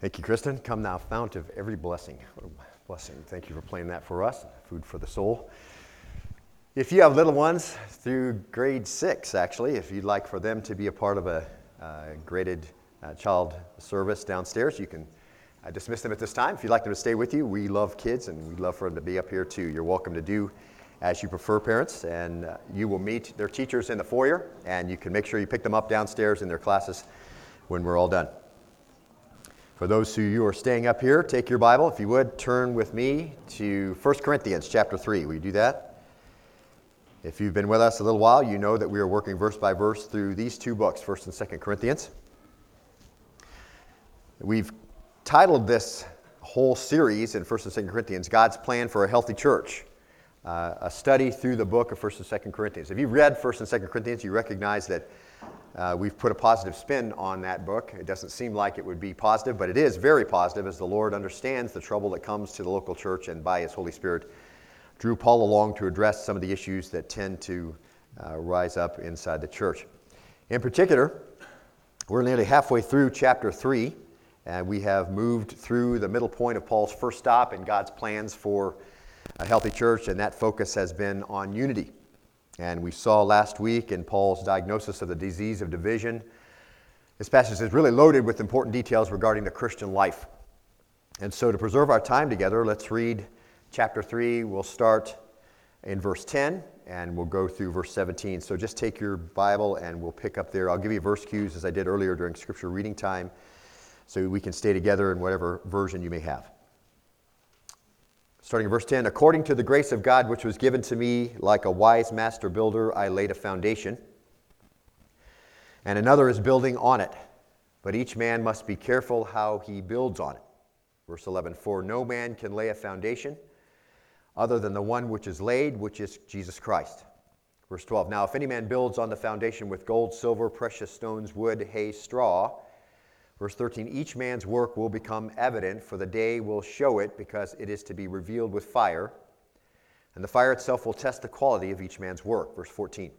Thank you, Kristen. Come now, fount of every blessing. What a blessing. Thank you for playing that for us. Food for the soul. If you have little ones through grade six, actually, if you'd like for them to be a part of a uh, graded uh, child service downstairs, you can uh, dismiss them at this time. If you'd like them to stay with you, we love kids and we'd love for them to be up here too. You're welcome to do as you prefer, parents, and uh, you will meet their teachers in the foyer, and you can make sure you pick them up downstairs in their classes when we're all done. For those of you who are staying up here, take your Bible, if you would, turn with me to 1 Corinthians chapter 3. Will you do that? If you've been with us a little while, you know that we are working verse by verse through these two books, 1st and 2nd Corinthians. We've titled this whole series in 1st and 2nd Corinthians, God's Plan for a Healthy Church, uh, a study through the book of 1st and 2nd Corinthians. If you've read 1st and 2nd Corinthians, you recognize that uh, we've put a positive spin on that book. It doesn't seem like it would be positive, but it is very positive as the Lord understands the trouble that comes to the local church and by His Holy Spirit drew Paul along to address some of the issues that tend to uh, rise up inside the church. In particular, we're nearly halfway through chapter 3, and we have moved through the middle point of Paul's first stop in God's plans for a healthy church, and that focus has been on unity. And we saw last week in Paul's diagnosis of the disease of division. This passage is really loaded with important details regarding the Christian life. And so, to preserve our time together, let's read chapter 3. We'll start in verse 10 and we'll go through verse 17. So, just take your Bible and we'll pick up there. I'll give you verse cues as I did earlier during scripture reading time so we can stay together in whatever version you may have. Starting in verse 10 According to the grace of God which was given to me, like a wise master builder, I laid a foundation, and another is building on it. But each man must be careful how he builds on it. Verse 11 For no man can lay a foundation other than the one which is laid, which is Jesus Christ. Verse 12 Now, if any man builds on the foundation with gold, silver, precious stones, wood, hay, straw, Verse 13 Each man's work will become evident, for the day will show it, because it is to be revealed with fire. And the fire itself will test the quality of each man's work. Verse 14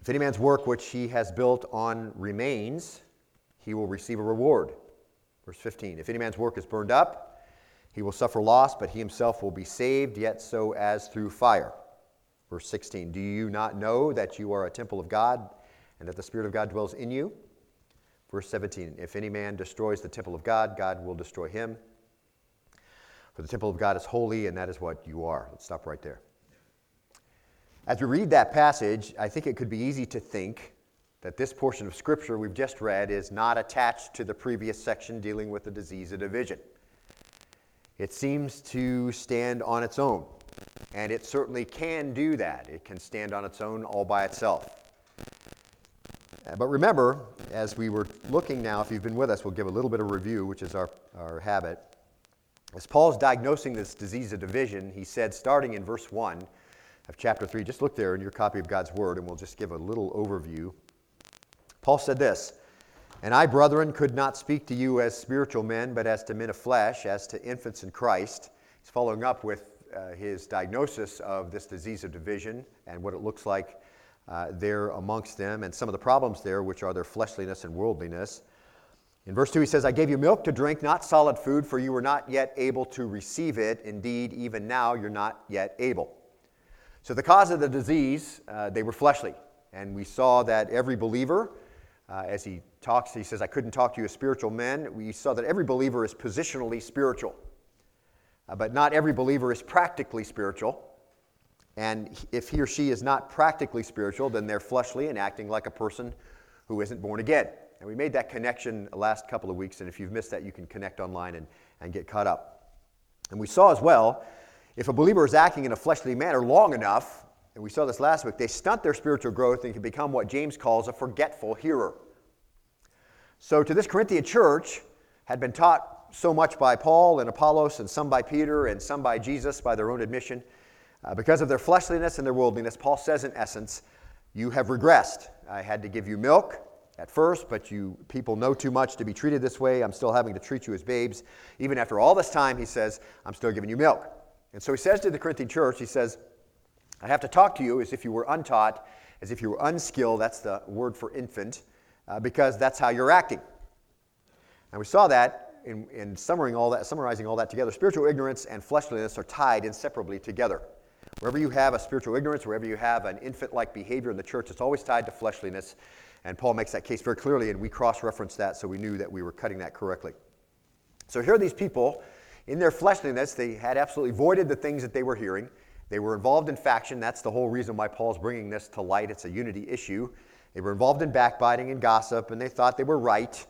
If any man's work which he has built on remains, he will receive a reward. Verse 15 If any man's work is burned up, he will suffer loss, but he himself will be saved, yet so as through fire. Verse 16 Do you not know that you are a temple of God, and that the Spirit of God dwells in you? Verse 17 If any man destroys the temple of God, God will destroy him. For the temple of God is holy, and that is what you are. Let's stop right there. As we read that passage, I think it could be easy to think that this portion of Scripture we've just read is not attached to the previous section dealing with the disease of division. It seems to stand on its own, and it certainly can do that. It can stand on its own all by itself. But remember, as we were looking now, if you've been with us, we'll give a little bit of review, which is our, our habit. As Paul's diagnosing this disease of division, he said, starting in verse 1 of chapter 3, just look there in your copy of God's Word, and we'll just give a little overview. Paul said this And I, brethren, could not speak to you as spiritual men, but as to men of flesh, as to infants in Christ. He's following up with uh, his diagnosis of this disease of division and what it looks like uh, there amongst them and some of the problems there, which are their fleshliness and worldliness. In verse 2, he says, I gave you milk to drink, not solid food, for you were not yet able to receive it. Indeed, even now you're not yet able. So, the cause of the disease, uh, they were fleshly. And we saw that every believer, uh, as he talks, he says, I couldn't talk to you as spiritual men. We saw that every believer is positionally spiritual. Uh, but not every believer is practically spiritual. And if he or she is not practically spiritual, then they're fleshly and acting like a person who isn't born again. And we made that connection last couple of weeks, and if you've missed that, you can connect online and, and get caught up. And we saw as well, if a believer is acting in a fleshly manner long enough, and we saw this last week, they stunt their spiritual growth and can become what James calls a forgetful hearer. So to this Corinthian church, had been taught so much by Paul and Apollos, and some by Peter, and some by Jesus by their own admission uh, because of their fleshliness and their worldliness, Paul says in essence, you have regressed. I had to give you milk at first, but you people know too much to be treated this way. I'm still having to treat you as babes. Even after all this time, he says, I'm still giving you milk. And so he says to the Corinthian church, he says, I have to talk to you as if you were untaught, as if you were unskilled. That's the word for infant, uh, because that's how you're acting. And we saw that in, in summarizing, all that, summarizing all that together. Spiritual ignorance and fleshliness are tied inseparably together. Wherever you have a spiritual ignorance, wherever you have an infant like behavior in the church, it's always tied to fleshliness. And Paul makes that case very clearly, and we cross referenced that so we knew that we were cutting that correctly. So here are these people. In their fleshliness, they had absolutely voided the things that they were hearing. They were involved in faction. That's the whole reason why Paul's bringing this to light. It's a unity issue. They were involved in backbiting and gossip, and they thought they were right.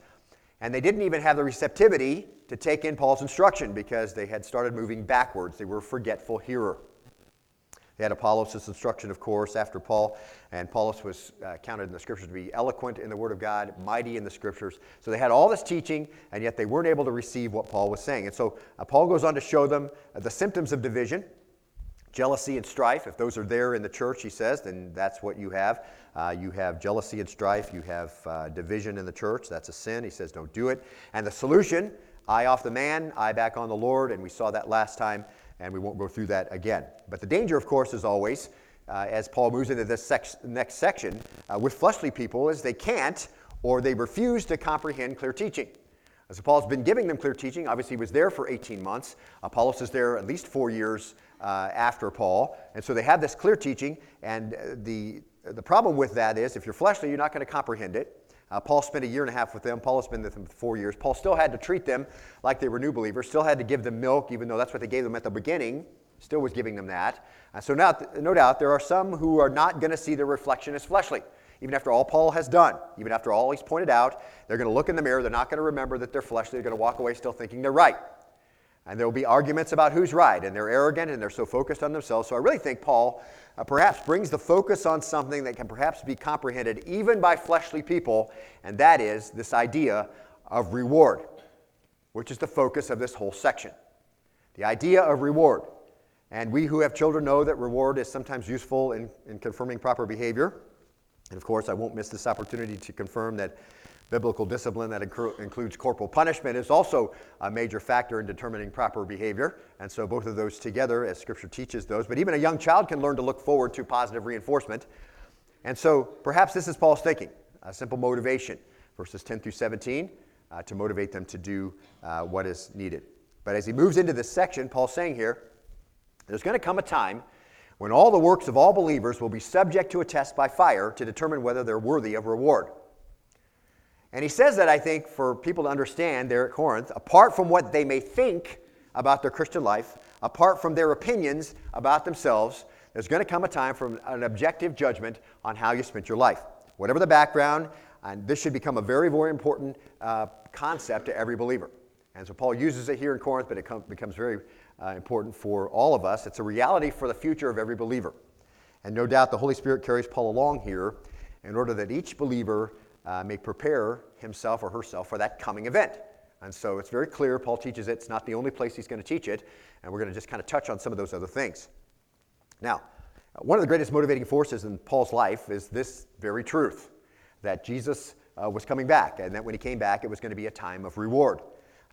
And they didn't even have the receptivity to take in Paul's instruction because they had started moving backwards. They were a forgetful hearer. They had Apollos' instruction, of course, after Paul, and Apollos was uh, counted in the scriptures to be eloquent in the Word of God, mighty in the scriptures. So they had all this teaching, and yet they weren't able to receive what Paul was saying. And so uh, Paul goes on to show them uh, the symptoms of division jealousy and strife. If those are there in the church, he says, then that's what you have. Uh, you have jealousy and strife. You have uh, division in the church. That's a sin. He says, don't do it. And the solution eye off the man, eye back on the Lord. And we saw that last time, and we won't go through that again. But the danger, of course, is always, uh, as Paul moves into this sec- next section, uh, with fleshly people, is they can't or they refuse to comprehend clear teaching. So Paul's been giving them clear teaching. Obviously, he was there for 18 months. Apollos is there at least four years uh, after Paul. And so they have this clear teaching. And uh, the, the problem with that is if you're fleshly, you're not going to comprehend it. Uh, Paul spent a year and a half with them. Paul has been with them for four years. Paul still had to treat them like they were new believers, still had to give them milk, even though that's what they gave them at the beginning, still was giving them that. Uh, so, now, no doubt, there are some who are not going to see their reflection as fleshly. Even after all Paul has done, even after all he's pointed out, they're going to look in the mirror. They're not going to remember that they're fleshly. They're going to walk away still thinking they're right. And there will be arguments about who's right, and they're arrogant and they're so focused on themselves. So I really think Paul uh, perhaps brings the focus on something that can perhaps be comprehended even by fleshly people, and that is this idea of reward, which is the focus of this whole section. The idea of reward. And we who have children know that reward is sometimes useful in, in confirming proper behavior. And of course, I won't miss this opportunity to confirm that biblical discipline that includes corporal punishment is also a major factor in determining proper behavior. And so, both of those together, as Scripture teaches those. But even a young child can learn to look forward to positive reinforcement. And so, perhaps this is Paul's thinking a simple motivation, verses 10 through 17, uh, to motivate them to do uh, what is needed. But as he moves into this section, Paul's saying here, there's going to come a time when all the works of all believers will be subject to a test by fire to determine whether they're worthy of reward. And he says that, I think, for people to understand there at Corinth, apart from what they may think about their Christian life, apart from their opinions about themselves, there's going to come a time for an objective judgment on how you spent your life. Whatever the background, and this should become a very, very important uh, concept to every believer. And so Paul uses it here in Corinth, but it com- becomes very uh, important for all of us. It's a reality for the future of every believer. And no doubt the Holy Spirit carries Paul along here in order that each believer uh, may prepare himself or herself for that coming event. And so it's very clear, Paul teaches it. It's not the only place he's going to teach it, and we're going to just kind of touch on some of those other things. Now, one of the greatest motivating forces in Paul's life is this very truth that Jesus uh, was coming back, and that when he came back, it was going to be a time of reward.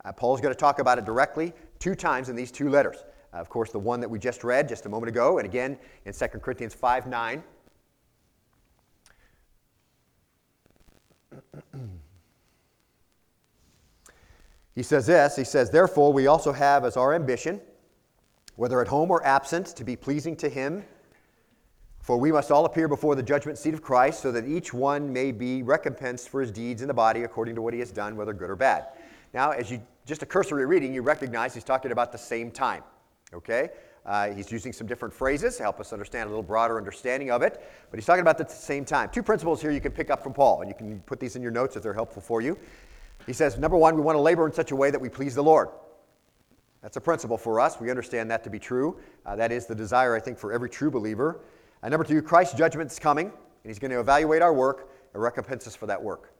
Uh, Paul's going to talk about it directly two times in these two letters. Uh, of course, the one that we just read just a moment ago, and again in 2 Corinthians 5 9. he says this He says, Therefore, we also have as our ambition, whether at home or absent, to be pleasing to Him. For we must all appear before the judgment seat of Christ, so that each one may be recompensed for his deeds in the body according to what he has done, whether good or bad. Now, as you just a cursory reading, you recognize he's talking about the same time. Okay? Uh, he's using some different phrases to help us understand a little broader understanding of it, but he's talking about at the same time. Two principles here you can pick up from Paul, and you can put these in your notes if they're helpful for you. He says, number one, we want to labor in such a way that we please the Lord. That's a principle for us. We understand that to be true. Uh, that is the desire, I think, for every true believer. And number two, Christ's judgment is coming, and he's going to evaluate our work and recompense us for that work.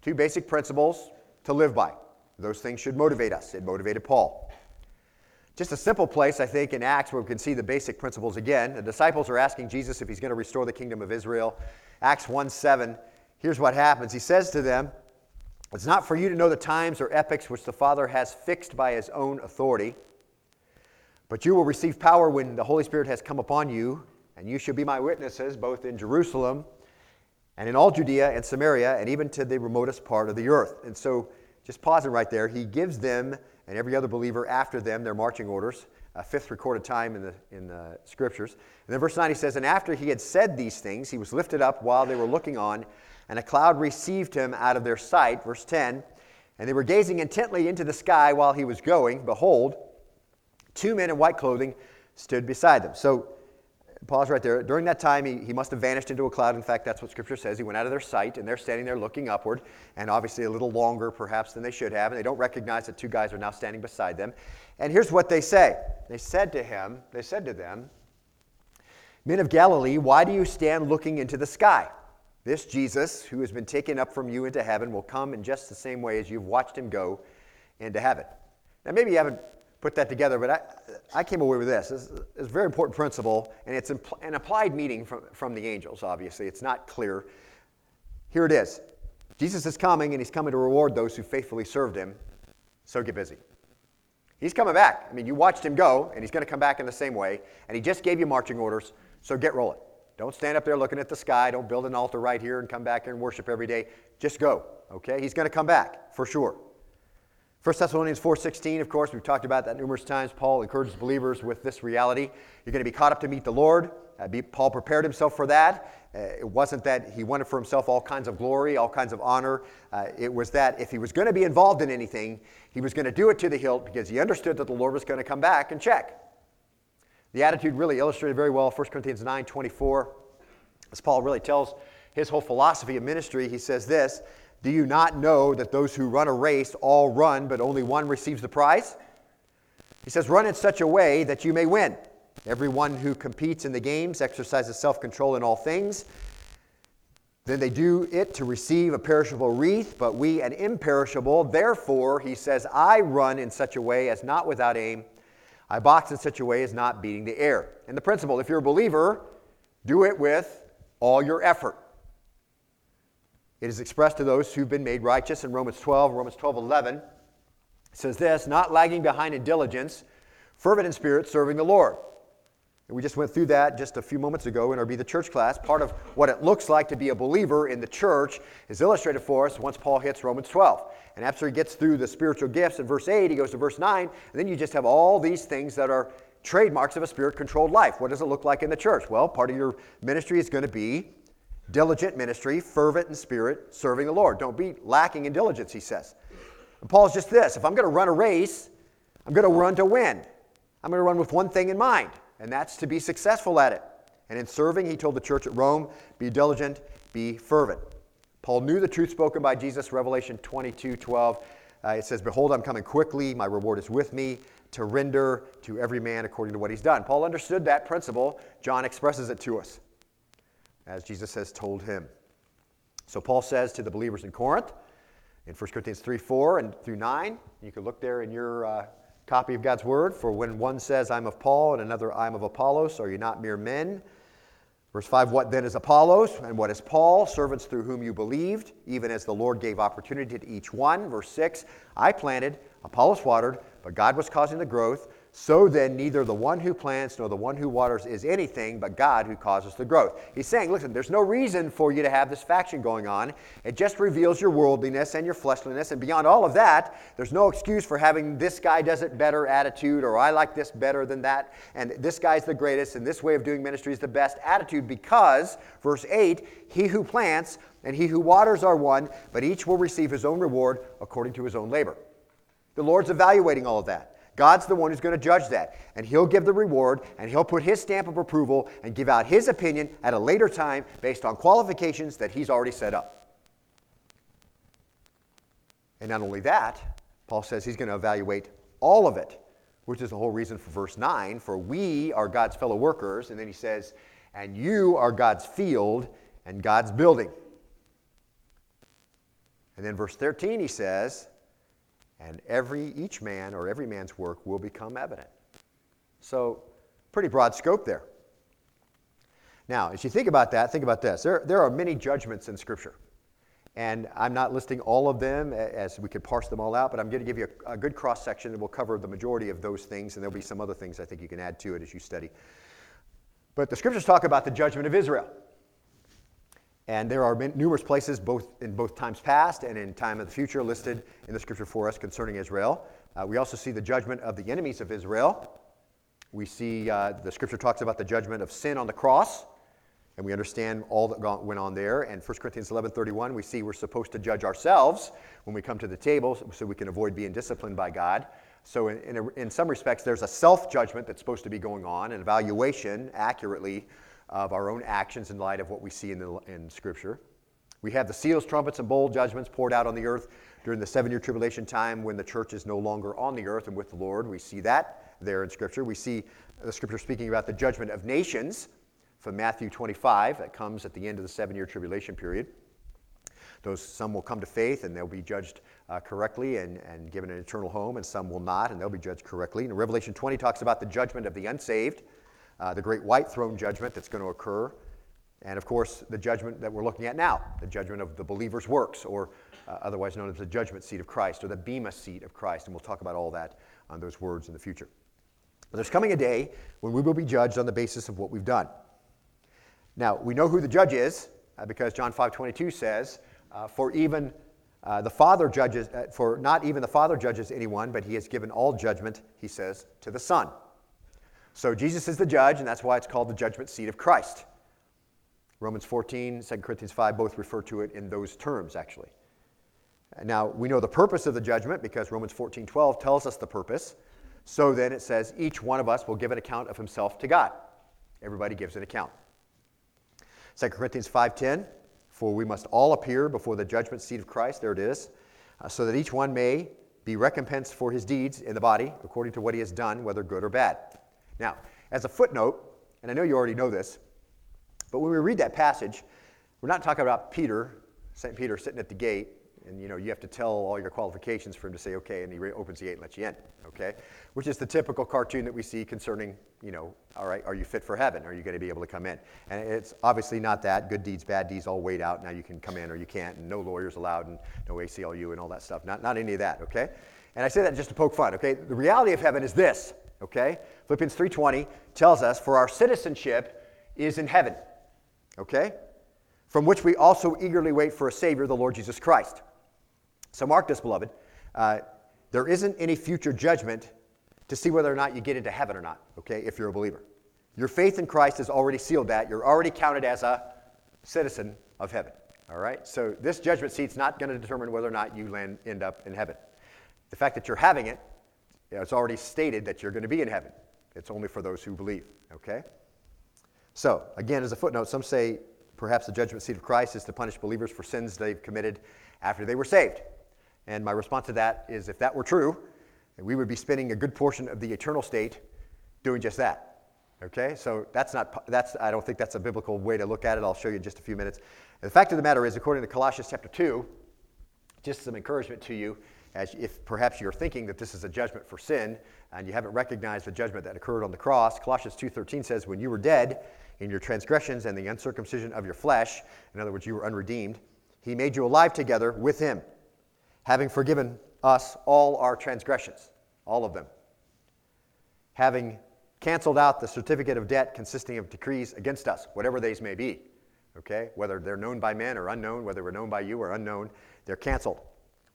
Two basic principles to live by. Those things should motivate us. It motivated Paul. Just a simple place, I think, in Acts where we can see the basic principles again. The disciples are asking Jesus if he's going to restore the kingdom of Israel. Acts 1 7, here's what happens. He says to them, It's not for you to know the times or epochs which the Father has fixed by his own authority, but you will receive power when the Holy Spirit has come upon you, and you shall be my witnesses both in Jerusalem and in all Judea and Samaria and even to the remotest part of the earth. And so just pausing right there, he gives them and every other believer after them their marching orders, a fifth recorded time in the, in the scriptures. And then verse 9 he says, And after he had said these things, he was lifted up while they were looking on, and a cloud received him out of their sight. Verse 10 And they were gazing intently into the sky while he was going. Behold, two men in white clothing stood beside them. So Pause right there. During that time, he, he must have vanished into a cloud. In fact, that's what Scripture says. He went out of their sight, and they're standing there looking upward, and obviously a little longer, perhaps, than they should have. And they don't recognize that two guys are now standing beside them. And here's what they say They said to him, They said to them, Men of Galilee, why do you stand looking into the sky? This Jesus, who has been taken up from you into heaven, will come in just the same way as you've watched him go into heaven. Now, maybe you haven't put that together, but I, I came away with this. It's, it's a very important principle, and it's impl- an applied meaning from, from the angels, obviously. It's not clear. Here it is Jesus is coming, and he's coming to reward those who faithfully served him, so get busy. He's coming back. I mean, you watched him go, and he's going to come back in the same way, and he just gave you marching orders, so get rolling. Don't stand up there looking at the sky. Don't build an altar right here and come back here and worship every day. Just go, okay? He's going to come back, for sure. 1 Thessalonians 4.16, of course, we've talked about that numerous times. Paul encourages believers with this reality. You're going to be caught up to meet the Lord. Uh, be, Paul prepared himself for that. Uh, it wasn't that he wanted for himself all kinds of glory, all kinds of honor. Uh, it was that if he was going to be involved in anything, he was going to do it to the hilt because he understood that the Lord was going to come back and check. The attitude really illustrated very well 1 Corinthians 9:24, As Paul really tells his whole philosophy of ministry, he says this do you not know that those who run a race all run, but only one receives the prize? He says, Run in such a way that you may win. Everyone who competes in the games exercises self control in all things. Then they do it to receive a perishable wreath, but we an imperishable. Therefore, he says, I run in such a way as not without aim. I box in such a way as not beating the air. And the principle if you're a believer, do it with all your effort. It is expressed to those who've been made righteous in Romans 12, Romans 12, 11. It says this, not lagging behind in diligence, fervent in spirit, serving the Lord. And we just went through that just a few moments ago in our Be the Church class. Part of what it looks like to be a believer in the church is illustrated for us once Paul hits Romans 12. And after he gets through the spiritual gifts in verse 8, he goes to verse 9, and then you just have all these things that are trademarks of a spirit controlled life. What does it look like in the church? Well, part of your ministry is going to be diligent ministry, fervent in spirit, serving the Lord. Don't be lacking in diligence, he says. And Paul's just this if I'm going to run a race, I'm going to run to win. I'm going to run with one thing in mind, and that's to be successful at it. And in serving, he told the church at Rome, be diligent, be fervent. Paul knew the truth spoken by Jesus, Revelation 22 12. Uh, it says, Behold, I'm coming quickly, my reward is with me to render to every man according to what he's done. Paul understood that principle. John expresses it to us as Jesus has told him. So Paul says to the believers in Corinth in 1 Corinthians 3 4 and through 9, you can look there in your uh, copy of God's word. For when one says, I'm of Paul, and another, I'm of Apollos, are you not mere men? Verse 5 What then is Apollos, and what is Paul? Servants through whom you believed, even as the Lord gave opportunity to each one. Verse 6 I planted, Apollos watered, but God was causing the growth. So then, neither the one who plants nor the one who waters is anything but God who causes the growth. He's saying, listen, there's no reason for you to have this faction going on. It just reveals your worldliness and your fleshliness. And beyond all of that, there's no excuse for having this guy does it better attitude or I like this better than that and this guy's the greatest and this way of doing ministry is the best attitude because, verse 8, he who plants and he who waters are one, but each will receive his own reward according to his own labor. The Lord's evaluating all of that. God's the one who's going to judge that. And He'll give the reward, and He'll put His stamp of approval and give out His opinion at a later time based on qualifications that He's already set up. And not only that, Paul says He's going to evaluate all of it, which is the whole reason for verse 9 for we are God's fellow workers. And then He says, and you are God's field and God's building. And then verse 13, he says, and every each man or every man's work will become evident. So, pretty broad scope there. Now, as you think about that, think about this. There, there are many judgments in Scripture. And I'm not listing all of them as we could parse them all out, but I'm going to give you a, a good cross section that will cover the majority of those things, and there'll be some other things I think you can add to it as you study. But the Scriptures talk about the judgment of Israel. And there are numerous places, both in both times past and in time of the future, listed in the scripture for us concerning Israel. Uh, we also see the judgment of the enemies of Israel. We see uh, the scripture talks about the judgment of sin on the cross, and we understand all that went on there. And 1 Corinthians 11:31, we see we're supposed to judge ourselves when we come to the table, so we can avoid being disciplined by God. So, in, in, a, in some respects, there's a self-judgment that's supposed to be going on, an evaluation accurately of our own actions in light of what we see in, the, in Scripture. We have the seals, trumpets, and bowl judgments poured out on the earth during the seven year tribulation time when the church is no longer on the earth and with the Lord. We see that there in Scripture. We see the Scripture speaking about the judgment of nations from Matthew 25 that comes at the end of the seven year tribulation period. Those some will come to faith and they'll be judged uh, correctly and, and given an eternal home, and some will not and they'll be judged correctly. And Revelation 20 talks about the judgment of the unsaved uh, the great white throne judgment that's going to occur, and of course, the judgment that we're looking at now, the judgment of the believer's works, or uh, otherwise known as the judgment seat of Christ, or the Bema seat of Christ. And we'll talk about all that on those words in the future. But there's coming a day when we will be judged on the basis of what we've done. Now, we know who the judge is uh, because John 5:22 says, uh, "For even uh, the Father judges, uh, for not even the Father judges anyone, but he has given all judgment," he says, to the Son. So Jesus is the judge, and that's why it's called the judgment seat of Christ. Romans 14, 2 Corinthians 5 both refer to it in those terms, actually. Now, we know the purpose of the judgment because Romans 14, 12 tells us the purpose. So then it says, each one of us will give an account of himself to God. Everybody gives an account. 2 Corinthians 5:10, for we must all appear before the judgment seat of Christ, there it is, uh, so that each one may be recompensed for his deeds in the body according to what he has done, whether good or bad. Now, as a footnote, and I know you already know this, but when we read that passage, we're not talking about Peter, St. Peter sitting at the gate, and you know you have to tell all your qualifications for him to say okay, and he opens the gate and lets you in, okay? Which is the typical cartoon that we see concerning, you know, all right, are you fit for heaven? Are you going to be able to come in? And it's obviously not that. Good deeds, bad deeds, all weighed out. Now you can come in or you can't, and no lawyers allowed, and no ACLU and all that stuff. Not, not any of that, okay? And I say that just to poke fun, okay? The reality of heaven is this okay? Philippians 3:20 tells us for our citizenship is in heaven. Okay? From which we also eagerly wait for a savior, the Lord Jesus Christ. So mark this, beloved. Uh, there isn't any future judgment to see whether or not you get into heaven or not, okay, if you're a believer. Your faith in Christ has already sealed that. You're already counted as a citizen of heaven. All right? So this judgment seat's not going to determine whether or not you land, end up in heaven. The fact that you're having it it's already stated that you're going to be in heaven. It's only for those who believe, okay? So, again, as a footnote, some say perhaps the judgment seat of Christ is to punish believers for sins they've committed after they were saved. And my response to that is if that were true, we would be spending a good portion of the eternal state doing just that. Okay? So that's not that's I don't think that's a biblical way to look at it. I'll show you in just a few minutes. The fact of the matter is according to Colossians chapter 2, just some encouragement to you as if perhaps you're thinking that this is a judgment for sin and you haven't recognized the judgment that occurred on the cross. Colossians 2.13 says when you were dead in your transgressions and the uncircumcision of your flesh in other words you were unredeemed he made you alive together with him having forgiven us all our transgressions all of them having canceled out the certificate of debt consisting of decrees against us whatever these may be okay? Whether they're known by men or unknown whether we're known by you or unknown they're canceled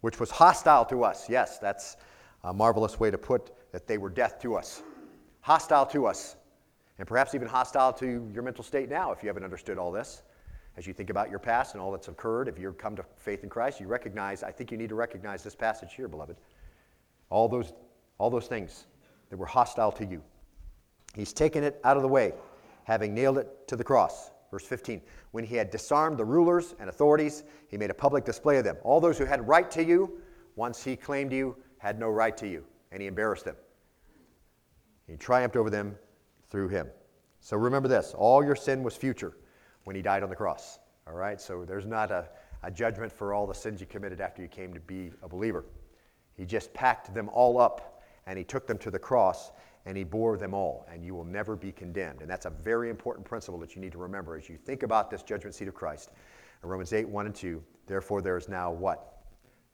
which was hostile to us. Yes, that's a marvelous way to put that they were death to us. Hostile to us. And perhaps even hostile to your mental state now if you haven't understood all this. As you think about your past and all that's occurred, if you've come to faith in Christ, you recognize, I think you need to recognize this passage here, beloved. All those, all those things that were hostile to you. He's taken it out of the way, having nailed it to the cross. Verse 15 When he had disarmed the rulers and authorities, he made a public display of them. All those who had right to you, once he claimed you, had no right to you, and he embarrassed them. He triumphed over them through him. So remember this all your sin was future when he died on the cross. All right? So there's not a, a judgment for all the sins you committed after you came to be a believer. He just packed them all up and he took them to the cross and he bore them all, and you will never be condemned. And that's a very important principle that you need to remember as you think about this judgment seat of Christ. In Romans 8, 1 and 2, therefore there is now what?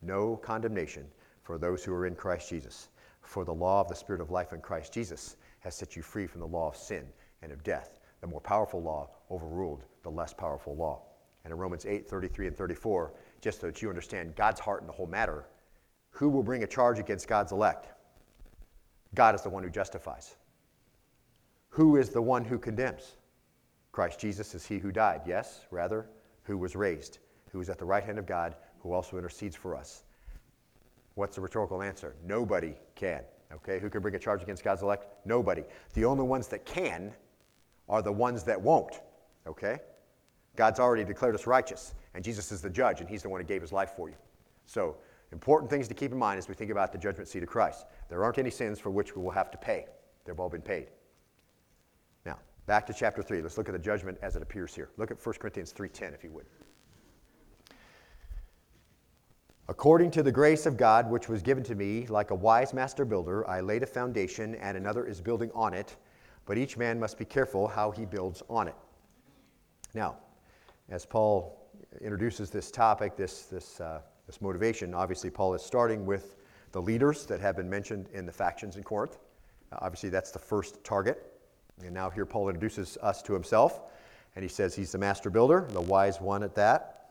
No condemnation for those who are in Christ Jesus. For the law of the Spirit of life in Christ Jesus has set you free from the law of sin and of death. The more powerful law overruled the less powerful law. And in Romans 8, 33 and 34, just so that you understand God's heart in the whole matter, who will bring a charge against God's elect? God is the one who justifies. Who is the one who condemns? Christ Jesus is he who died, yes, rather, who was raised, who is at the right hand of God, who also intercedes for us. What's the rhetorical answer? Nobody can. Okay, who can bring a charge against God's elect? Nobody. The only ones that can are the ones that won't. Okay? God's already declared us righteous, and Jesus is the judge, and he's the one who gave his life for you. So, important things to keep in mind as we think about the judgment seat of Christ. There aren't any sins for which we will have to pay, they've all been paid. Now, back to chapter 3. Let's look at the judgment as it appears here. Look at 1 Corinthians 3:10 if you would. According to the grace of God which was given to me, like a wise master builder, I laid a foundation, and another is building on it, but each man must be careful how he builds on it. Now, as Paul introduces this topic, this, this, uh, this motivation, obviously, Paul is starting with the leaders that have been mentioned in the factions in Corinth. Uh, obviously, that's the first target. And now, here, Paul introduces us to himself, and he says he's the master builder, the wise one at that.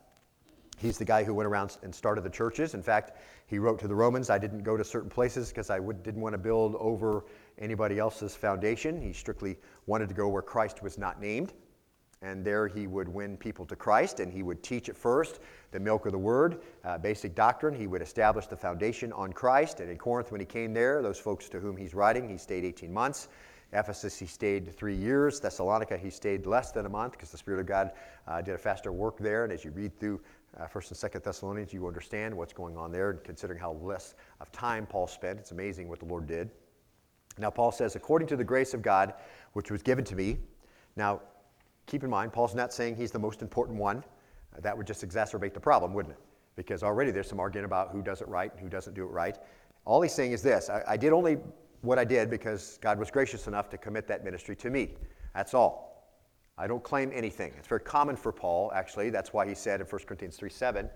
He's the guy who went around and started the churches. In fact, he wrote to the Romans, I didn't go to certain places because I would, didn't want to build over anybody else's foundation. He strictly wanted to go where Christ was not named. And there he would win people to Christ, and he would teach at first the milk of the word, uh, basic doctrine. He would establish the foundation on Christ. And in Corinth, when he came there, those folks to whom he's writing, he stayed 18 months. Ephesus, he stayed three years. Thessalonica, he stayed less than a month because the Spirit of God uh, did a faster work there. And as you read through uh, First and Second Thessalonians, you understand what's going on there, and considering how less of time Paul spent, it's amazing what the Lord did. Now, Paul says, according to the grace of God, which was given to me. Now, keep in mind, Paul's not saying he's the most important one. Uh, that would just exacerbate the problem, wouldn't it? Because already there's some argument about who does it right and who doesn't do it right. All he's saying is this I, I did only what I did because God was gracious enough to commit that ministry to me. That's all. I don't claim anything. It's very common for Paul, actually. That's why he said in 1 Corinthians 3 7,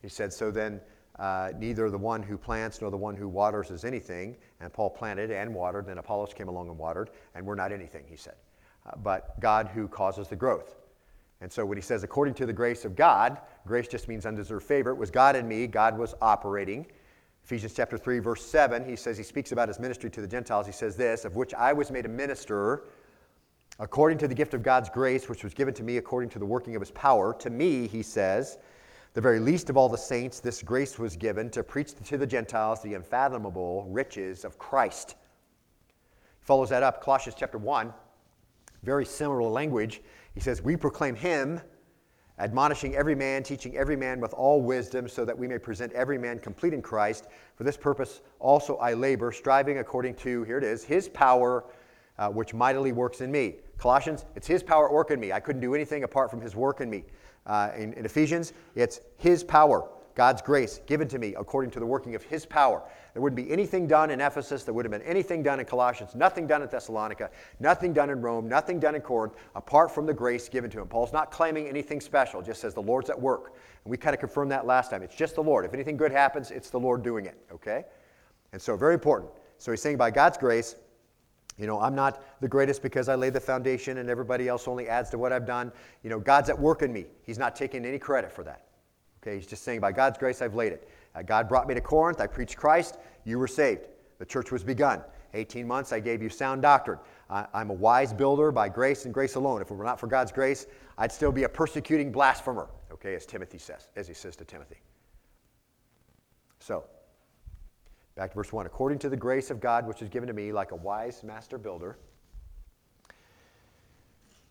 he said, So then uh, neither the one who plants nor the one who waters is anything. And Paul planted and watered, then Apollos came along and watered, and we're not anything, he said. But God who causes the growth. And so when he says, according to the grace of God, grace just means undeserved favor. It was God in me, God was operating. Ephesians chapter 3, verse 7, he says, he speaks about his ministry to the Gentiles. He says this, of which I was made a minister According to the gift of God's grace, which was given to me according to the working of his power, to me, he says, the very least of all the saints, this grace was given to preach to the Gentiles the unfathomable riches of Christ. He follows that up, Colossians chapter 1, very similar language. He says, We proclaim him, admonishing every man, teaching every man with all wisdom, so that we may present every man complete in Christ. For this purpose also I labor, striving according to, here it is, his power, uh, which mightily works in me. Colossians, it's His power work in me. I couldn't do anything apart from His work in me. Uh, in, in Ephesians, it's His power, God's grace given to me according to the working of His power. There wouldn't be anything done in Ephesus, there would have been anything done in Colossians, nothing done in Thessalonica, nothing done in Rome, nothing done in Corinth, apart from the grace given to him. Paul's not claiming anything special, just says the Lord's at work. And we kind of confirmed that last time. It's just the Lord. If anything good happens, it's the Lord doing it, okay? And so, very important. So he's saying by God's grace, you know, I'm not the greatest because I laid the foundation and everybody else only adds to what I've done. You know, God's at work in me. He's not taking any credit for that. Okay, he's just saying, by God's grace, I've laid it. Uh, God brought me to Corinth. I preached Christ. You were saved. The church was begun. 18 months, I gave you sound doctrine. I'm a wise builder by grace and grace alone. If it were not for God's grace, I'd still be a persecuting blasphemer, okay, as Timothy says, as he says to Timothy. So, Back to verse 1. According to the grace of God which is given to me, like a wise master builder.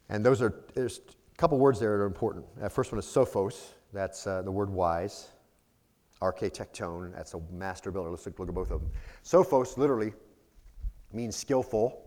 And those are, there's a couple words there that are important. The first one is sophos, that's uh, the word wise. Architecton, that's a master builder. Let's look, look at both of them. Sophos literally means skillful.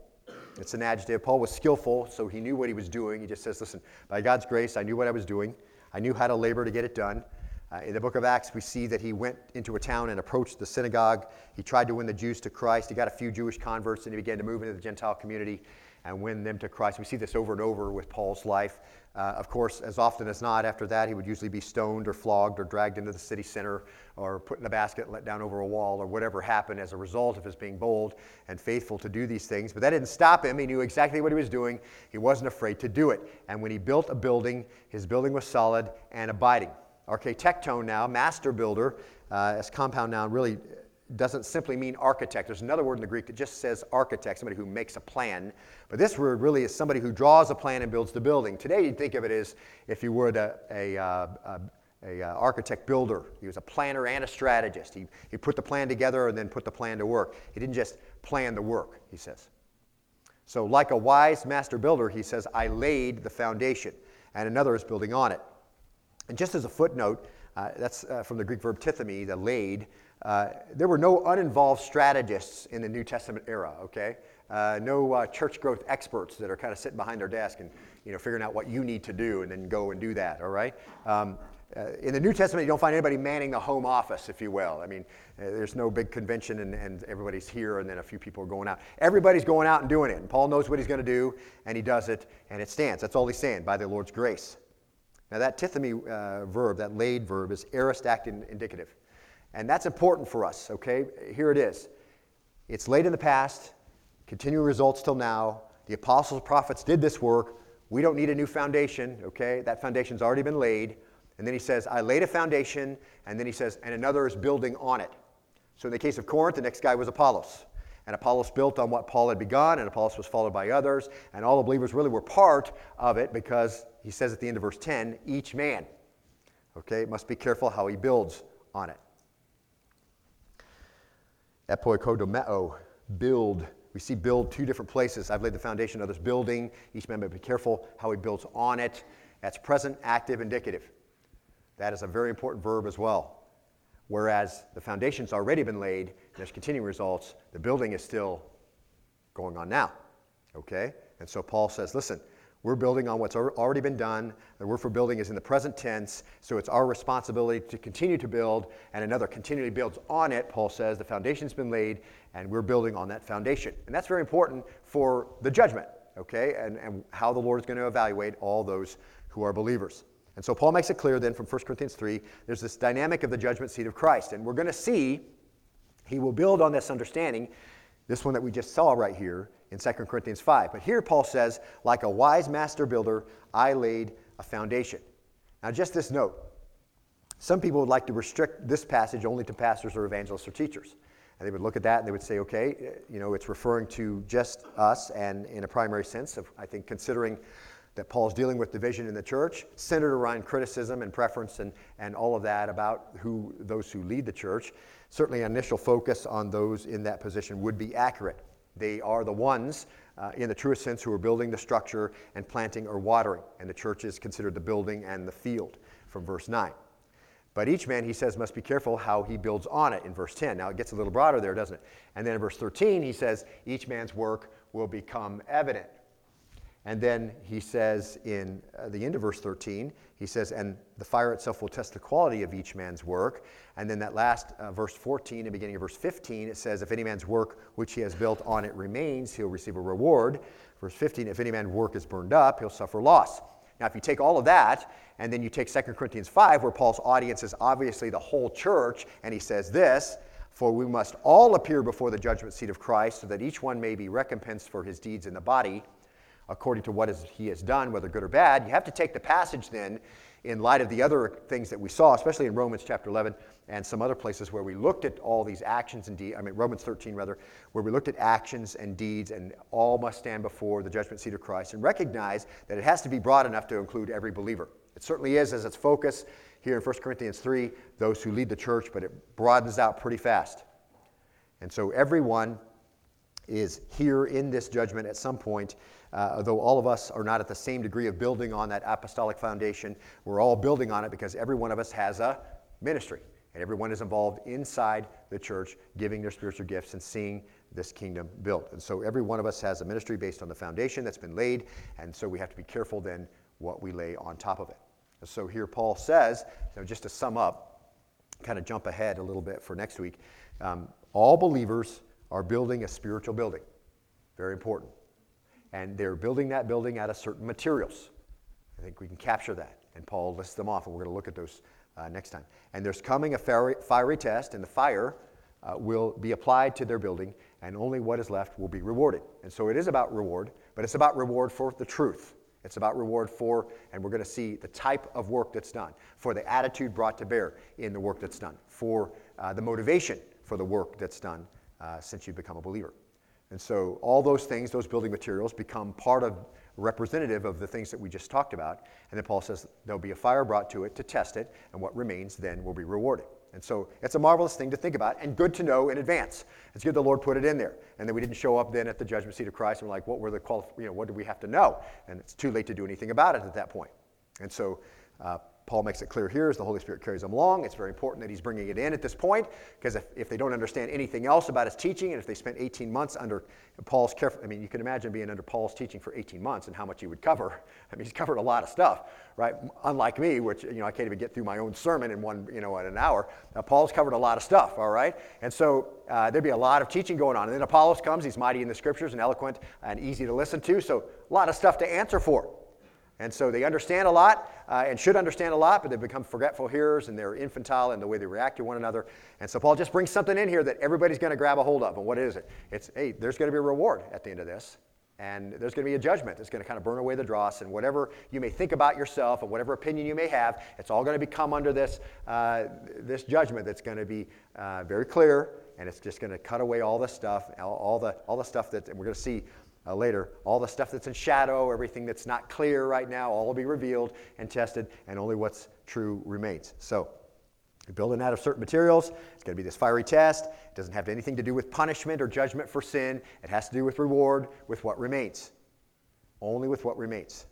It's an adjective. Paul was skillful, so he knew what he was doing. He just says, Listen, by God's grace, I knew what I was doing. I knew how to labor to get it done. Uh, in the book of Acts, we see that he went into a town and approached the synagogue. He tried to win the Jews to Christ. He got a few Jewish converts and he began to move into the Gentile community. And win them to Christ. We see this over and over with Paul's life. Uh, of course, as often as not, after that, he would usually be stoned or flogged or dragged into the city center or put in a basket and let down over a wall or whatever happened as a result of his being bold and faithful to do these things. But that didn't stop him. He knew exactly what he was doing, he wasn't afraid to do it. And when he built a building, his building was solid and abiding. Architecton now, master builder, uh, as compound noun, really doesn't simply mean architect. There's another word in the Greek that just says architect, somebody who makes a plan. But this word really is somebody who draws a plan and builds the building. Today, you'd think of it as, if you would, a, a, uh, a, a, uh, architect builder. He was a planner and a strategist. He, he put the plan together and then put the plan to work. He didn't just plan the work, he says. So, like a wise master builder, he says, I laid the foundation, and another is building on it. And just as a footnote, uh, that's uh, from the Greek verb tithemi, the laid. Uh, there were no uninvolved strategists in the New Testament era, okay? Uh, no uh, church growth experts that are kind of sitting behind their desk and you know, figuring out what you need to do and then go and do that, all right? Um, uh, in the New Testament, you don't find anybody manning the home office, if you will. I mean, uh, there's no big convention and, and everybody's here and then a few people are going out. Everybody's going out and doing it. And Paul knows what he's going to do and he does it and it stands. That's all he's saying, by the Lord's grace. Now, that tithemi uh, verb, that laid verb, is aorist active indicative. And that's important for us, okay? Here it is. It's late in the past, continuing results till now. The apostles, prophets did this work. We don't need a new foundation, okay? That foundation's already been laid. And then he says, I laid a foundation, and then he says, and another is building on it. So in the case of Corinth, the next guy was Apollos. And Apollos built on what Paul had begun, and Apollos was followed by others, and all the believers really were part of it because he says at the end of verse 10, each man, okay, must be careful how he builds on it. Epoikodomeo, build. We see build two different places. I've laid the foundation, others building. Each member be careful how he builds on it. That's present, active, indicative. That is a very important verb as well. Whereas the foundation's already been laid, there's continuing results, the building is still going on now. Okay? And so Paul says, listen, we're building on what's already been done. The word for building is in the present tense, so it's our responsibility to continue to build, and another continually builds on it. Paul says the foundation's been laid, and we're building on that foundation. And that's very important for the judgment, okay, and, and how the Lord is going to evaluate all those who are believers. And so Paul makes it clear then from 1 Corinthians 3 there's this dynamic of the judgment seat of Christ. And we're going to see he will build on this understanding, this one that we just saw right here in 2 Corinthians 5. But here Paul says, like a wise master builder, I laid a foundation. Now, just this note some people would like to restrict this passage only to pastors or evangelists or teachers. And they would look at that and they would say, okay, you know, it's referring to just us and in a primary sense of, I think, considering that Paul's dealing with division in the church, centered around criticism and preference and, and all of that about who those who lead the church. Certainly, an initial focus on those in that position would be accurate. They are the ones, uh, in the truest sense, who are building the structure and planting or watering, and the church is considered the building and the field from verse 9. But each man, he says, must be careful how he builds on it in verse 10. Now it gets a little broader there, doesn't it? And then in verse 13, he says, each man's work will become evident. And then he says in uh, the end of verse 13, he says, and the fire itself will test the quality of each man's work. And then that last uh, verse 14 and beginning of verse 15, it says, if any man's work which he has built on it remains, he'll receive a reward. Verse 15, if any man's work is burned up, he'll suffer loss. Now, if you take all of that, and then you take 2 Corinthians 5, where Paul's audience is obviously the whole church, and he says this, for we must all appear before the judgment seat of Christ, so that each one may be recompensed for his deeds in the body according to what he has done, whether good or bad. You have to take the passage then in light of the other things that we saw, especially in Romans chapter 11 and some other places where we looked at all these actions and deeds, I mean, Romans 13 rather, where we looked at actions and deeds and all must stand before the judgment seat of Christ and recognize that it has to be broad enough to include every believer. It certainly is as its focus here in 1 Corinthians 3, those who lead the church, but it broadens out pretty fast. And so everyone is here in this judgment at some point uh, though all of us are not at the same degree of building on that apostolic foundation, we're all building on it because every one of us has a ministry. And everyone is involved inside the church, giving their spiritual gifts and seeing this kingdom built. And so every one of us has a ministry based on the foundation that's been laid. And so we have to be careful then what we lay on top of it. So here Paul says, know, just to sum up, kind of jump ahead a little bit for next week, um, all believers are building a spiritual building. Very important. And they're building that building out of certain materials. I think we can capture that. And Paul lists them off, and we're going to look at those uh, next time. And there's coming a fiery, fiery test, and the fire uh, will be applied to their building, and only what is left will be rewarded. And so it is about reward, but it's about reward for the truth. It's about reward for, and we're going to see the type of work that's done, for the attitude brought to bear in the work that's done, for uh, the motivation for the work that's done uh, since you become a believer. And so all those things, those building materials, become part of representative of the things that we just talked about. And then Paul says there'll be a fire brought to it to test it, and what remains then will be rewarded. And so it's a marvelous thing to think about and good to know in advance. It's good the Lord put it in there. And then we didn't show up then at the judgment seat of Christ and we're like, what were the qualif- you know, what do we have to know? And it's too late to do anything about it at that point. And so uh, Paul makes it clear here as the Holy Spirit carries them along. It's very important that he's bringing it in at this point because if, if they don't understand anything else about his teaching and if they spent 18 months under Paul's careful, I mean, you can imagine being under Paul's teaching for 18 months and how much he would cover. I mean, he's covered a lot of stuff, right? Unlike me, which, you know, I can't even get through my own sermon in one, you know, in an hour. Now, Paul's covered a lot of stuff, all right? And so uh, there'd be a lot of teaching going on. And then Apollos comes, he's mighty in the scriptures and eloquent and easy to listen to, so a lot of stuff to answer for. And so they understand a lot uh, and should understand a lot, but they've become forgetful hearers and they're infantile in the way they react to one another. And so Paul just brings something in here that everybody's going to grab a hold of. And what is it? It's, hey, there's going to be a reward at the end of this. And there's going to be a judgment that's going to kind of burn away the dross. And whatever you may think about yourself and whatever opinion you may have, it's all going to become under this, uh, this judgment that's going to be uh, very clear. And it's just going to cut away all the stuff, all, all, the, all the stuff that, and we're going to see uh, later. All the stuff that's in shadow, everything that's not clear right now, all will be revealed and tested, and only what's true remains. So, building out of certain materials, it's going to be this fiery test. It doesn't have anything to do with punishment or judgment for sin. It has to do with reward, with what remains. Only with what remains.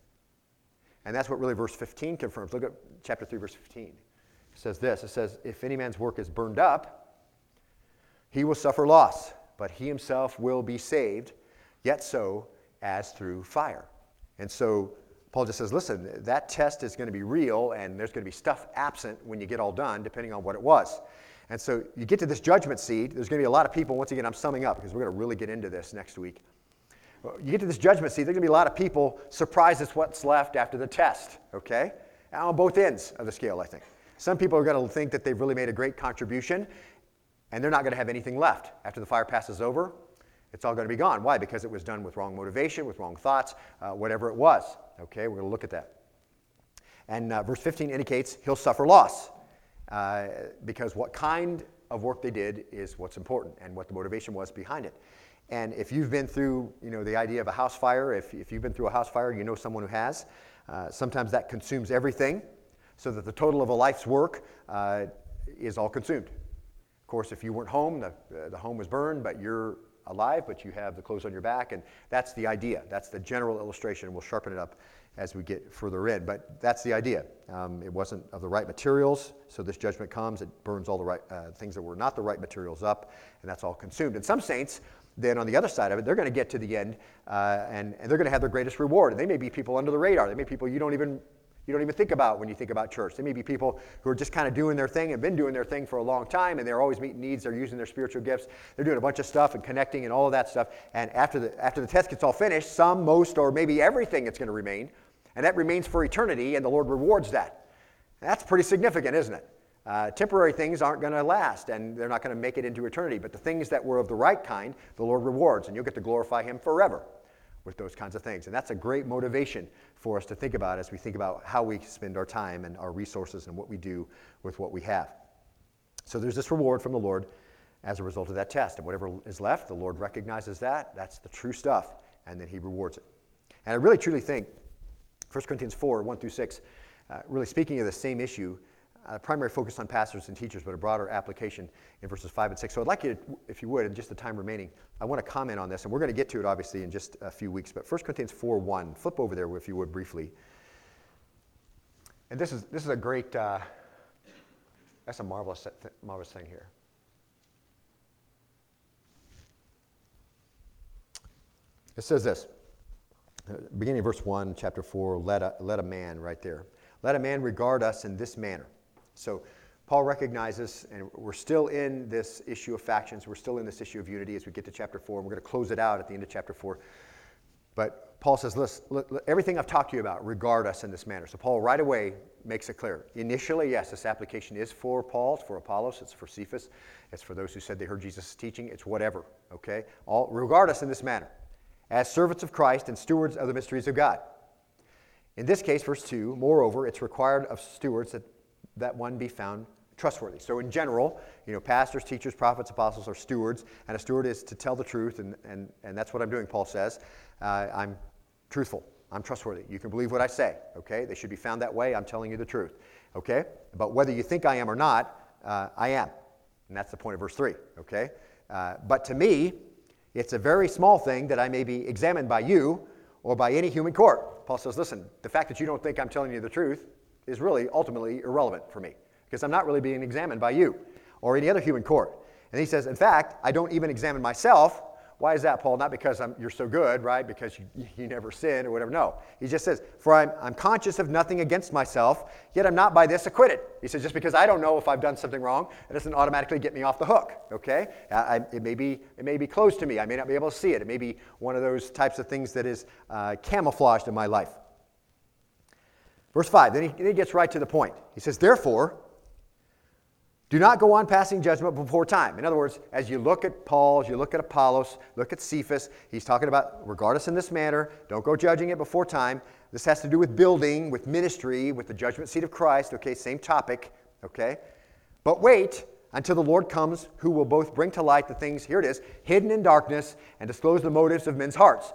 And that's what really verse 15 confirms. Look at chapter 3, verse 15. It says this It says, If any man's work is burned up, he will suffer loss, but he himself will be saved yet so as through fire. And so Paul just says, listen, that test is going to be real, and there's going to be stuff absent when you get all done, depending on what it was. And so you get to this judgment seat, there's going to be a lot of people, once again, I'm summing up because we're going to really get into this next week. You get to this judgment seat, there's going to be a lot of people surprised at what's left after the test, okay? On both ends of the scale, I think. Some people are going to think that they've really made a great contribution, and they're not going to have anything left after the fire passes over. It's all going to be gone. Why? Because it was done with wrong motivation, with wrong thoughts, uh, whatever it was. Okay, we're going to look at that. And uh, verse 15 indicates he'll suffer loss uh, because what kind of work they did is what's important and what the motivation was behind it. And if you've been through, you know, the idea of a house fire, if, if you've been through a house fire, you know someone who has. Uh, sometimes that consumes everything, so that the total of a life's work uh, is all consumed. Of course, if you weren't home, the, the home was burned, but you're alive, but you have the clothes on your back. And that's the idea. That's the general illustration. We'll sharpen it up as we get further in. But that's the idea. Um, it wasn't of the right materials, so this judgment comes. It burns all the right uh, things that were not the right materials up, and that's all consumed. And some saints, then on the other side of it, they're going to get to the end uh, and, and they're going to have their greatest reward. And they may be people under the radar. They may be people you don't even you don't even think about when you think about church. There may be people who are just kind of doing their thing and been doing their thing for a long time, and they're always meeting needs. They're using their spiritual gifts. They're doing a bunch of stuff and connecting and all of that stuff. And after the, after the test gets all finished, some, most, or maybe everything is going to remain. And that remains for eternity, and the Lord rewards that. That's pretty significant, isn't it? Uh, temporary things aren't going to last, and they're not going to make it into eternity. But the things that were of the right kind, the Lord rewards, and you'll get to glorify Him forever with those kinds of things. And that's a great motivation for us to think about as we think about how we spend our time and our resources and what we do with what we have. So there's this reward from the Lord as a result of that test. And whatever is left, the Lord recognizes that. That's the true stuff. And then He rewards it. And I really truly think 1 Corinthians 4 1 through 6, uh, really speaking of the same issue, a primary focus on pastors and teachers, but a broader application in verses 5 and 6. So I'd like you, to, if you would, in just the time remaining, I want to comment on this, and we're going to get to it obviously in just a few weeks. But 1 Corinthians 4 1, flip over there if you would briefly. And this is, this is a great, uh, that's a marvelous, marvelous thing here. It says this, beginning of verse 1, chapter 4, let a, let a man, right there. Let a man regard us in this manner. So Paul recognizes, and we're still in this issue of factions, we're still in this issue of unity as we get to chapter 4, and we're going to close it out at the end of chapter 4. But Paul says, listen, everything I've talked to you about, regard us in this manner. So Paul right away makes it clear. Initially, yes, this application is for Paul, it's for Apollos, it's for Cephas, it's for those who said they heard Jesus' teaching, it's whatever, okay? All, regard us in this manner, as servants of Christ and stewards of the mysteries of God. In this case, verse 2, moreover, it's required of stewards that, that one be found trustworthy. So, in general, you know, pastors, teachers, prophets, apostles are stewards, and a steward is to tell the truth, and, and, and that's what I'm doing, Paul says. Uh, I'm truthful. I'm trustworthy. You can believe what I say, okay? They should be found that way. I'm telling you the truth, okay? But whether you think I am or not, uh, I am. And that's the point of verse 3, okay? Uh, but to me, it's a very small thing that I may be examined by you or by any human court. Paul says, listen, the fact that you don't think I'm telling you the truth is really ultimately irrelevant for me because I'm not really being examined by you or any other human court. And he says, in fact, I don't even examine myself. Why is that, Paul? Not because I'm, you're so good, right? Because you, you never sin or whatever. No. He just says, For I'm, I'm conscious of nothing against myself, yet I'm not by this acquitted. He says, Just because I don't know if I've done something wrong, it doesn't automatically get me off the hook, okay? I, it, may be, it may be close to me. I may not be able to see it. It may be one of those types of things that is uh, camouflaged in my life. Verse 5, then he, then he gets right to the point. He says, Therefore, do not go on passing judgment before time. In other words, as you look at Paul, as you look at Apollos, look at Cephas, he's talking about regard us in this manner. Don't go judging it before time. This has to do with building, with ministry, with the judgment seat of Christ. Okay, same topic. Okay? But wait until the Lord comes, who will both bring to light the things, here it is, hidden in darkness, and disclose the motives of men's hearts.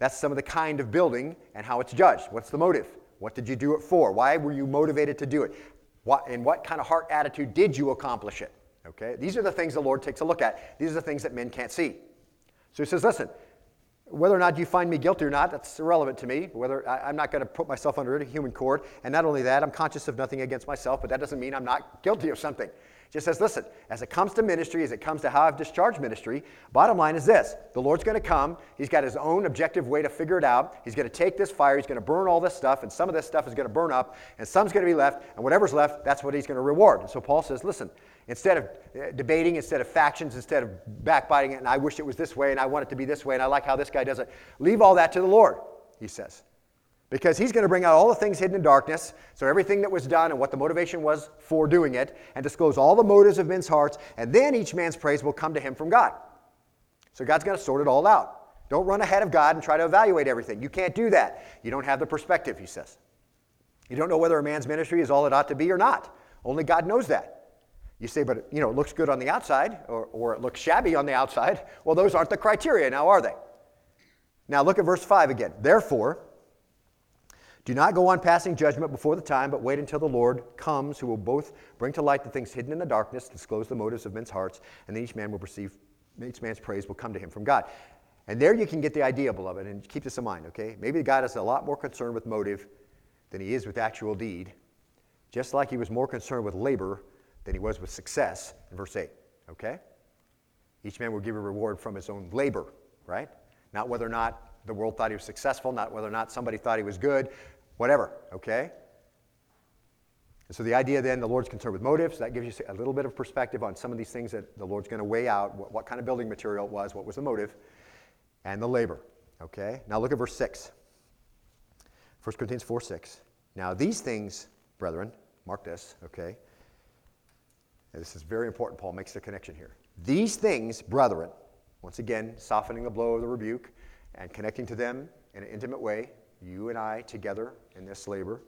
That's some of the kind of building and how it's judged. What's the motive? What did you do it for? Why were you motivated to do it? What, in what kind of heart attitude did you accomplish it? Okay? These are the things the Lord takes a look at. These are the things that men can't see. So he says, listen, whether or not you find me guilty or not, that's irrelevant to me. Whether I, am not going to put myself under a human court. And not only that, I'm conscious of nothing against myself, but that doesn't mean I'm not guilty of something just says, listen, as it comes to ministry, as it comes to how I've discharged ministry, bottom line is this the Lord's going to come. He's got his own objective way to figure it out. He's going to take this fire, he's going to burn all this stuff, and some of this stuff is going to burn up, and some's going to be left, and whatever's left, that's what he's going to reward. And so Paul says, listen, instead of uh, debating, instead of factions, instead of backbiting it, and I wish it was this way, and I want it to be this way, and I like how this guy does it, leave all that to the Lord, he says. Because he's going to bring out all the things hidden in darkness, so everything that was done and what the motivation was for doing it, and disclose all the motives of men's hearts, and then each man's praise will come to him from God. So God's going to sort it all out. Don't run ahead of God and try to evaluate everything. You can't do that. You don't have the perspective, he says. You don't know whether a man's ministry is all it ought to be or not. Only God knows that. You say, but you know, it looks good on the outside, or, or it looks shabby on the outside. Well, those aren't the criteria now, are they? Now look at verse 5 again. Therefore, do not go on passing judgment before the time, but wait until the Lord comes, who will both bring to light the things hidden in the darkness, disclose the motives of men's hearts, and then each man will receive, each man's praise will come to him from God. And there you can get the idea, beloved, and keep this in mind, okay? Maybe God is a lot more concerned with motive than he is with actual deed, just like he was more concerned with labor than he was with success in verse 8, okay? Each man will give a reward from his own labor, right? Not whether or not the world thought he was successful, not whether or not somebody thought he was good, whatever, okay? And so the idea then, the Lord's concerned with motives. That gives you a little bit of perspective on some of these things that the Lord's going to weigh out what, what, kind of building material it was, what was the motive, and the labor. Okay? Now look at verse 6. 1 Corinthians 4 6. Now these things, brethren, mark this, okay? This is very important. Paul makes the connection here. These things, brethren, once again, softening the blow of the rebuke and connecting to them in an intimate way, you and I together in this labor,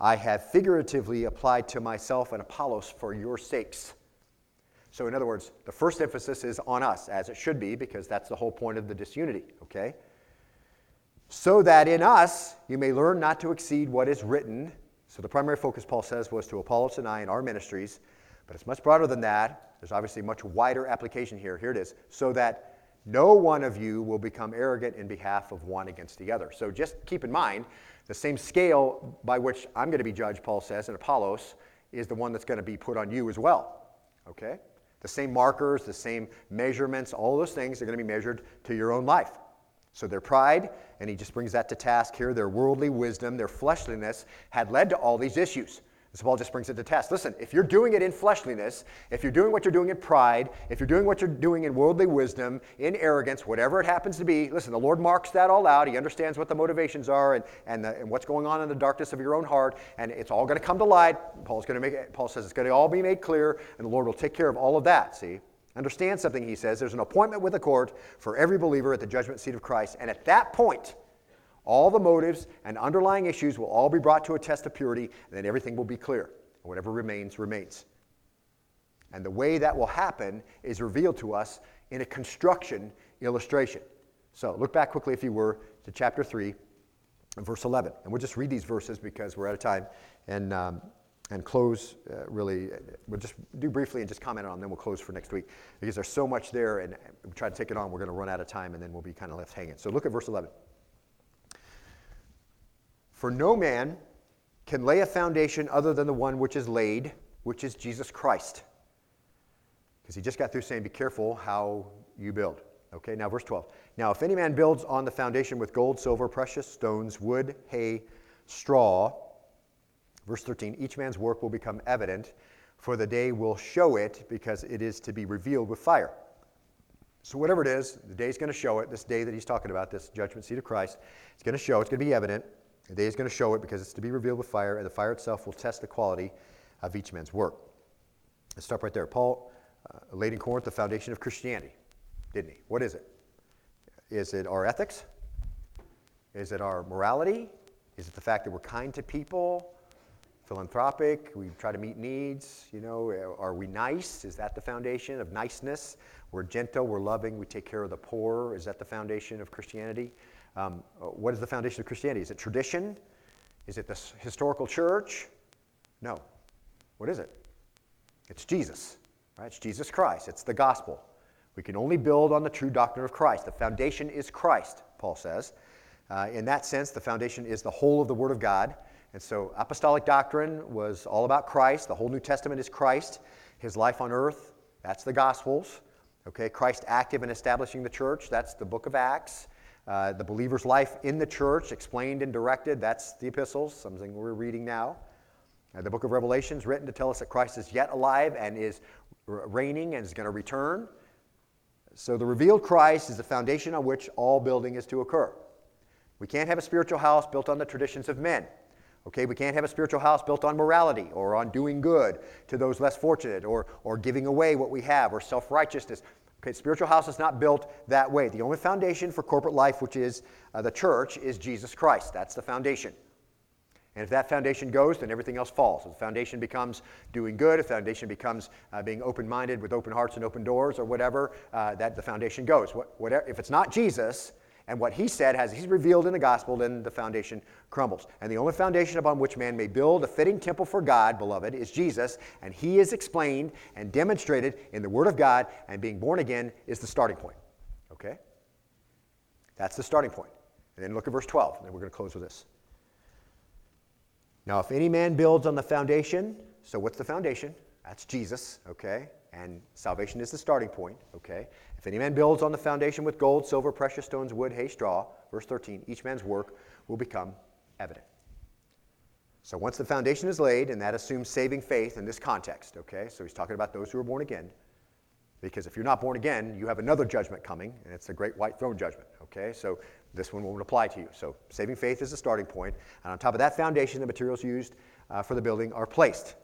I have figuratively applied to myself and Apollos for your sakes. So, in other words, the first emphasis is on us, as it should be, because that's the whole point of the disunity, okay? So that in us you may learn not to exceed what is written. So, the primary focus, Paul says, was to Apollos and I in our ministries, but it's much broader than that. There's obviously much wider application here. Here it is. So that no one of you will become arrogant in behalf of one against the other. So just keep in mind the same scale by which I'm going to be judged, Paul says, and Apollos is the one that's going to be put on you as well. Okay? The same markers, the same measurements, all those things are going to be measured to your own life. So their pride, and he just brings that to task here, their worldly wisdom, their fleshliness had led to all these issues. So Paul just brings it to test. Listen, if you're doing it in fleshliness, if you're doing what you're doing in pride, if you're doing what you're doing in worldly wisdom, in arrogance, whatever it happens to be, listen, the Lord marks that all out. He understands what the motivations are and, and, the, and what's going on in the darkness of your own heart, and it's all going to come to light. Paul's going to make it, Paul says it's going to all be made clear, and the Lord will take care of all of that, see? Understand something, he says. There's an appointment with the court for every believer at the judgment seat of Christ, and at that point, all the motives and underlying issues will all be brought to a test of purity, and then everything will be clear. Whatever remains, remains. And the way that will happen is revealed to us in a construction illustration. So look back quickly, if you were, to chapter 3, verse 11. And we'll just read these verses because we're out of time and, um, and close uh, really. We'll just do briefly and just comment on them, then we'll close for next week because there's so much there and we try to take it on. We're going to run out of time and then we'll be kind of left hanging. So look at verse 11. For no man can lay a foundation other than the one which is laid, which is Jesus Christ. Because he just got through saying, Be careful how you build. Okay, now verse 12. Now, if any man builds on the foundation with gold, silver, precious stones, wood, hay, straw, verse 13, each man's work will become evident, for the day will show it, because it is to be revealed with fire. So, whatever it is, the day's going to show it. This day that he's talking about, this judgment seat of Christ, it's going to show, it's going to be evident. The day is going to show it because it's to be revealed with fire, and the fire itself will test the quality of each man's work. Let's stop right there. Paul uh, laid in Corinth the foundation of Christianity, didn't he? What is it? Is it our ethics? Is it our morality? Is it the fact that we're kind to people, philanthropic, we try to meet needs? You know, are we nice? Is that the foundation of niceness? We're gentle, we're loving, we take care of the poor. Is that the foundation of Christianity? Um, what is the foundation of Christianity? Is it tradition? Is it the historical church? No. What is it? It's Jesus, right? It's Jesus Christ. It's the gospel. We can only build on the true doctrine of Christ. The foundation is Christ, Paul says. Uh, in that sense, the foundation is the whole of the Word of God. And so, apostolic doctrine was all about Christ. The whole New Testament is Christ. His life on earth, that's the Gospels. Okay, Christ active in establishing the church, that's the book of Acts. Uh, the believer's life in the church, explained and directed, that's the epistles, something we're reading now. Uh, the book of Revelation is written to tell us that Christ is yet alive and is reigning and is going to return. So the revealed Christ is the foundation on which all building is to occur. We can't have a spiritual house built on the traditions of men. Okay, we can't have a spiritual house built on morality or on doing good to those less fortunate or, or giving away what we have or self righteousness. Okay, spiritual house is not built that way. The only foundation for corporate life, which is uh, the church, is Jesus Christ. That's the foundation. And if that foundation goes, then everything else falls. If the foundation becomes doing good, if the foundation becomes uh, being open minded with open hearts and open doors or whatever, uh, that the foundation goes. What, whatever, if it's not Jesus, and what he said has he's revealed in the gospel, then the foundation crumbles. And the only foundation upon which man may build a fitting temple for God, beloved, is Jesus, and he is explained and demonstrated in the Word of God, and being born again is the starting point. Okay? That's the starting point. And then look at verse 12, and then we're going to close with this. Now, if any man builds on the foundation, so what's the foundation? That's Jesus, okay? And salvation is the starting point, okay? If any man builds on the foundation with gold, silver, precious stones, wood, hay, straw, verse 13, each man's work will become evident. So once the foundation is laid, and that assumes saving faith in this context, okay? So he's talking about those who are born again. Because if you're not born again, you have another judgment coming, and it's the great white throne judgment, okay? So this one won't apply to you. So saving faith is the starting point. And on top of that foundation, the materials used uh, for the building are placed.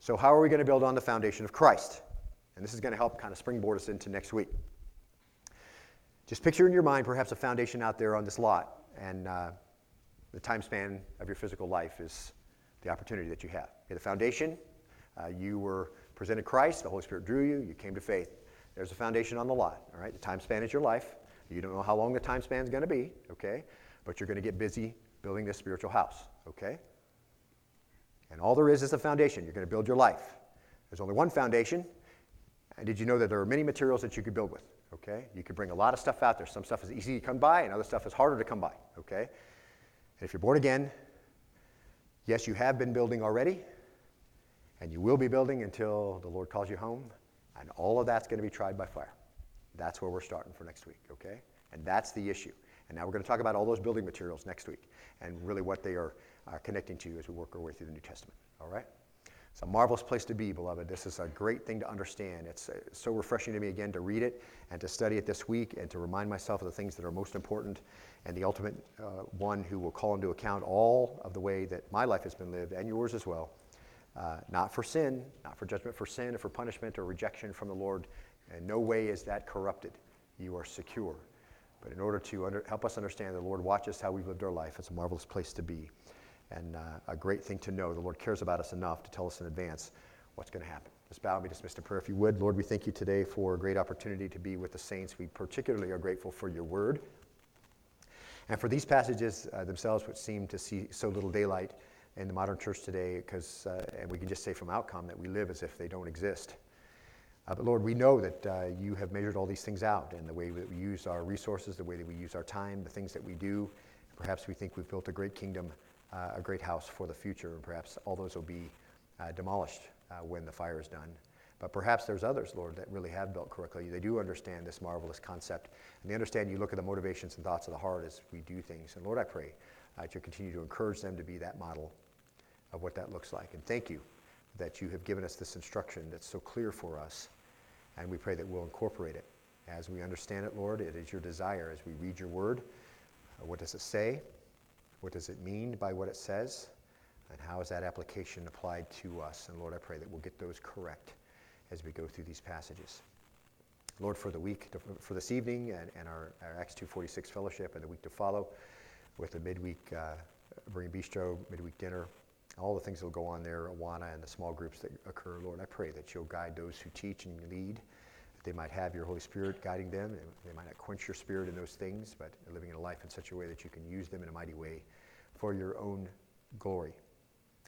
So, how are we going to build on the foundation of Christ? And this is going to help kind of springboard us into next week. Just picture in your mind perhaps a foundation out there on this lot, and uh, the time span of your physical life is the opportunity that you have. Okay, the foundation, uh, you were presented Christ, the Holy Spirit drew you, you came to faith. There's a foundation on the lot, all right? The time span is your life. You don't know how long the time span is going to be, okay? But you're going to get busy building this spiritual house, okay? And all there is is a foundation. You're going to build your life. There's only one foundation, and did you know that there are many materials that you could build with? Okay? You could bring a lot of stuff out there. Some stuff is easy to come by, and other stuff is harder to come by. Okay? And if you're born again, yes, you have been building already, and you will be building until the Lord calls you home, and all of that's going to be tried by fire. That's where we're starting for next week, okay? And that's the issue. And now we're going to talk about all those building materials next week and really what they are uh, connecting to as we work our way through the New Testament. All right? It's a marvelous place to be, beloved. This is a great thing to understand. It's uh, so refreshing to me again to read it and to study it this week and to remind myself of the things that are most important and the ultimate uh, one who will call into account all of the way that my life has been lived and yours as well. Uh, not for sin, not for judgment for sin or for punishment or rejection from the Lord. In no way is that corrupted. You are secure. But in order to under, help us understand the Lord watches how we've lived our life, it's a marvelous place to be and uh, a great thing to know. The Lord cares about us enough to tell us in advance what's going to happen. Let's bow and be dismissed in prayer if you would. Lord, we thank you today for a great opportunity to be with the saints. We particularly are grateful for your word and for these passages uh, themselves, which seem to see so little daylight in the modern church today, because, uh, and we can just say from outcome that we live as if they don't exist. Uh, but Lord, we know that uh, you have measured all these things out and the way that we use our resources, the way that we use our time, the things that we do. Perhaps we think we've built a great kingdom a great house for the future, and perhaps all those will be uh, demolished uh, when the fire is done. But perhaps there's others, Lord, that really have built correctly. They do understand this marvelous concept, and they understand you look at the motivations and thoughts of the heart as we do things. And Lord, I pray uh, that you continue to encourage them to be that model of what that looks like. And thank you that you have given us this instruction that's so clear for us, and we pray that we'll incorporate it as we understand it, Lord. It is your desire as we read your word. Uh, what does it say? What does it mean by what it says? And how is that application applied to us? And Lord, I pray that we'll get those correct as we go through these passages. Lord, for the week, for this evening and, and our, our, Acts 246 fellowship and the week to follow with the midweek uh, Berean Bistro, midweek dinner, all the things that will go on there, Awana and the small groups that occur, Lord, I pray that you'll guide those who teach and lead, they might have your Holy Spirit guiding them. They might not quench your spirit in those things, but living in a life in such a way that you can use them in a mighty way for your own glory.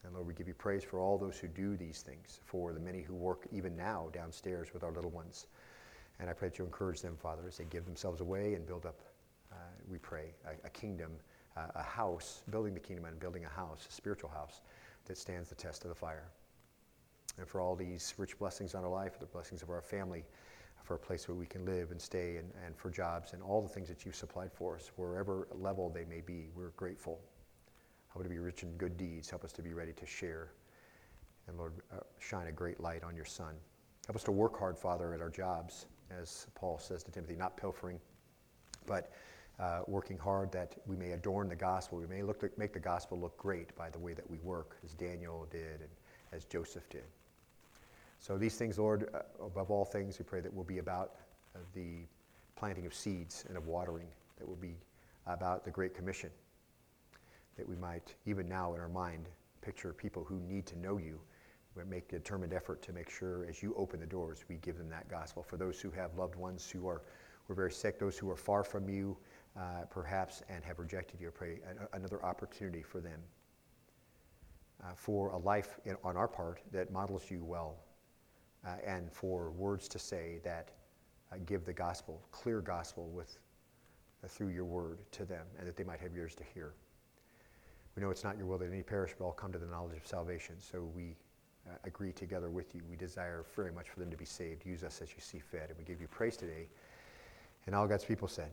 And Lord, we give you praise for all those who do these things, for the many who work even now downstairs with our little ones. And I pray that you encourage them, Father, as they give themselves away and build up, uh, we pray, a, a kingdom, uh, a house, building the kingdom and building a house, a spiritual house that stands the test of the fire. And for all these rich blessings on our life, the blessings of our family, for a place where we can live and stay and, and for jobs and all the things that you've supplied for us, wherever level they may be. We're grateful. Help us to be rich in good deeds. Help us to be ready to share. And Lord, uh, shine a great light on your Son. Help us to work hard, Father, at our jobs, as Paul says to Timothy, not pilfering, but uh, working hard that we may adorn the gospel. We may look to make the gospel look great by the way that we work, as Daniel did and as Joseph did. So these things, Lord, uh, above all things, we pray that will be about uh, the planting of seeds and of watering, that will be about the Great Commission, that we might, even now in our mind, picture people who need to know you. Make a determined effort to make sure as you open the doors, we give them that gospel. For those who have loved ones who are, who are very sick, those who are far from you, uh, perhaps, and have rejected you, I pray another opportunity for them. Uh, for a life in, on our part that models you well uh, and for words to say that uh, give the gospel, clear gospel with, uh, through your word to them, and that they might have ears to hear. We know it's not your will that any perish, but all come to the knowledge of salvation. So we uh, agree together with you. We desire very much for them to be saved. Use us as you see fit. And we give you praise today. And all God's people said,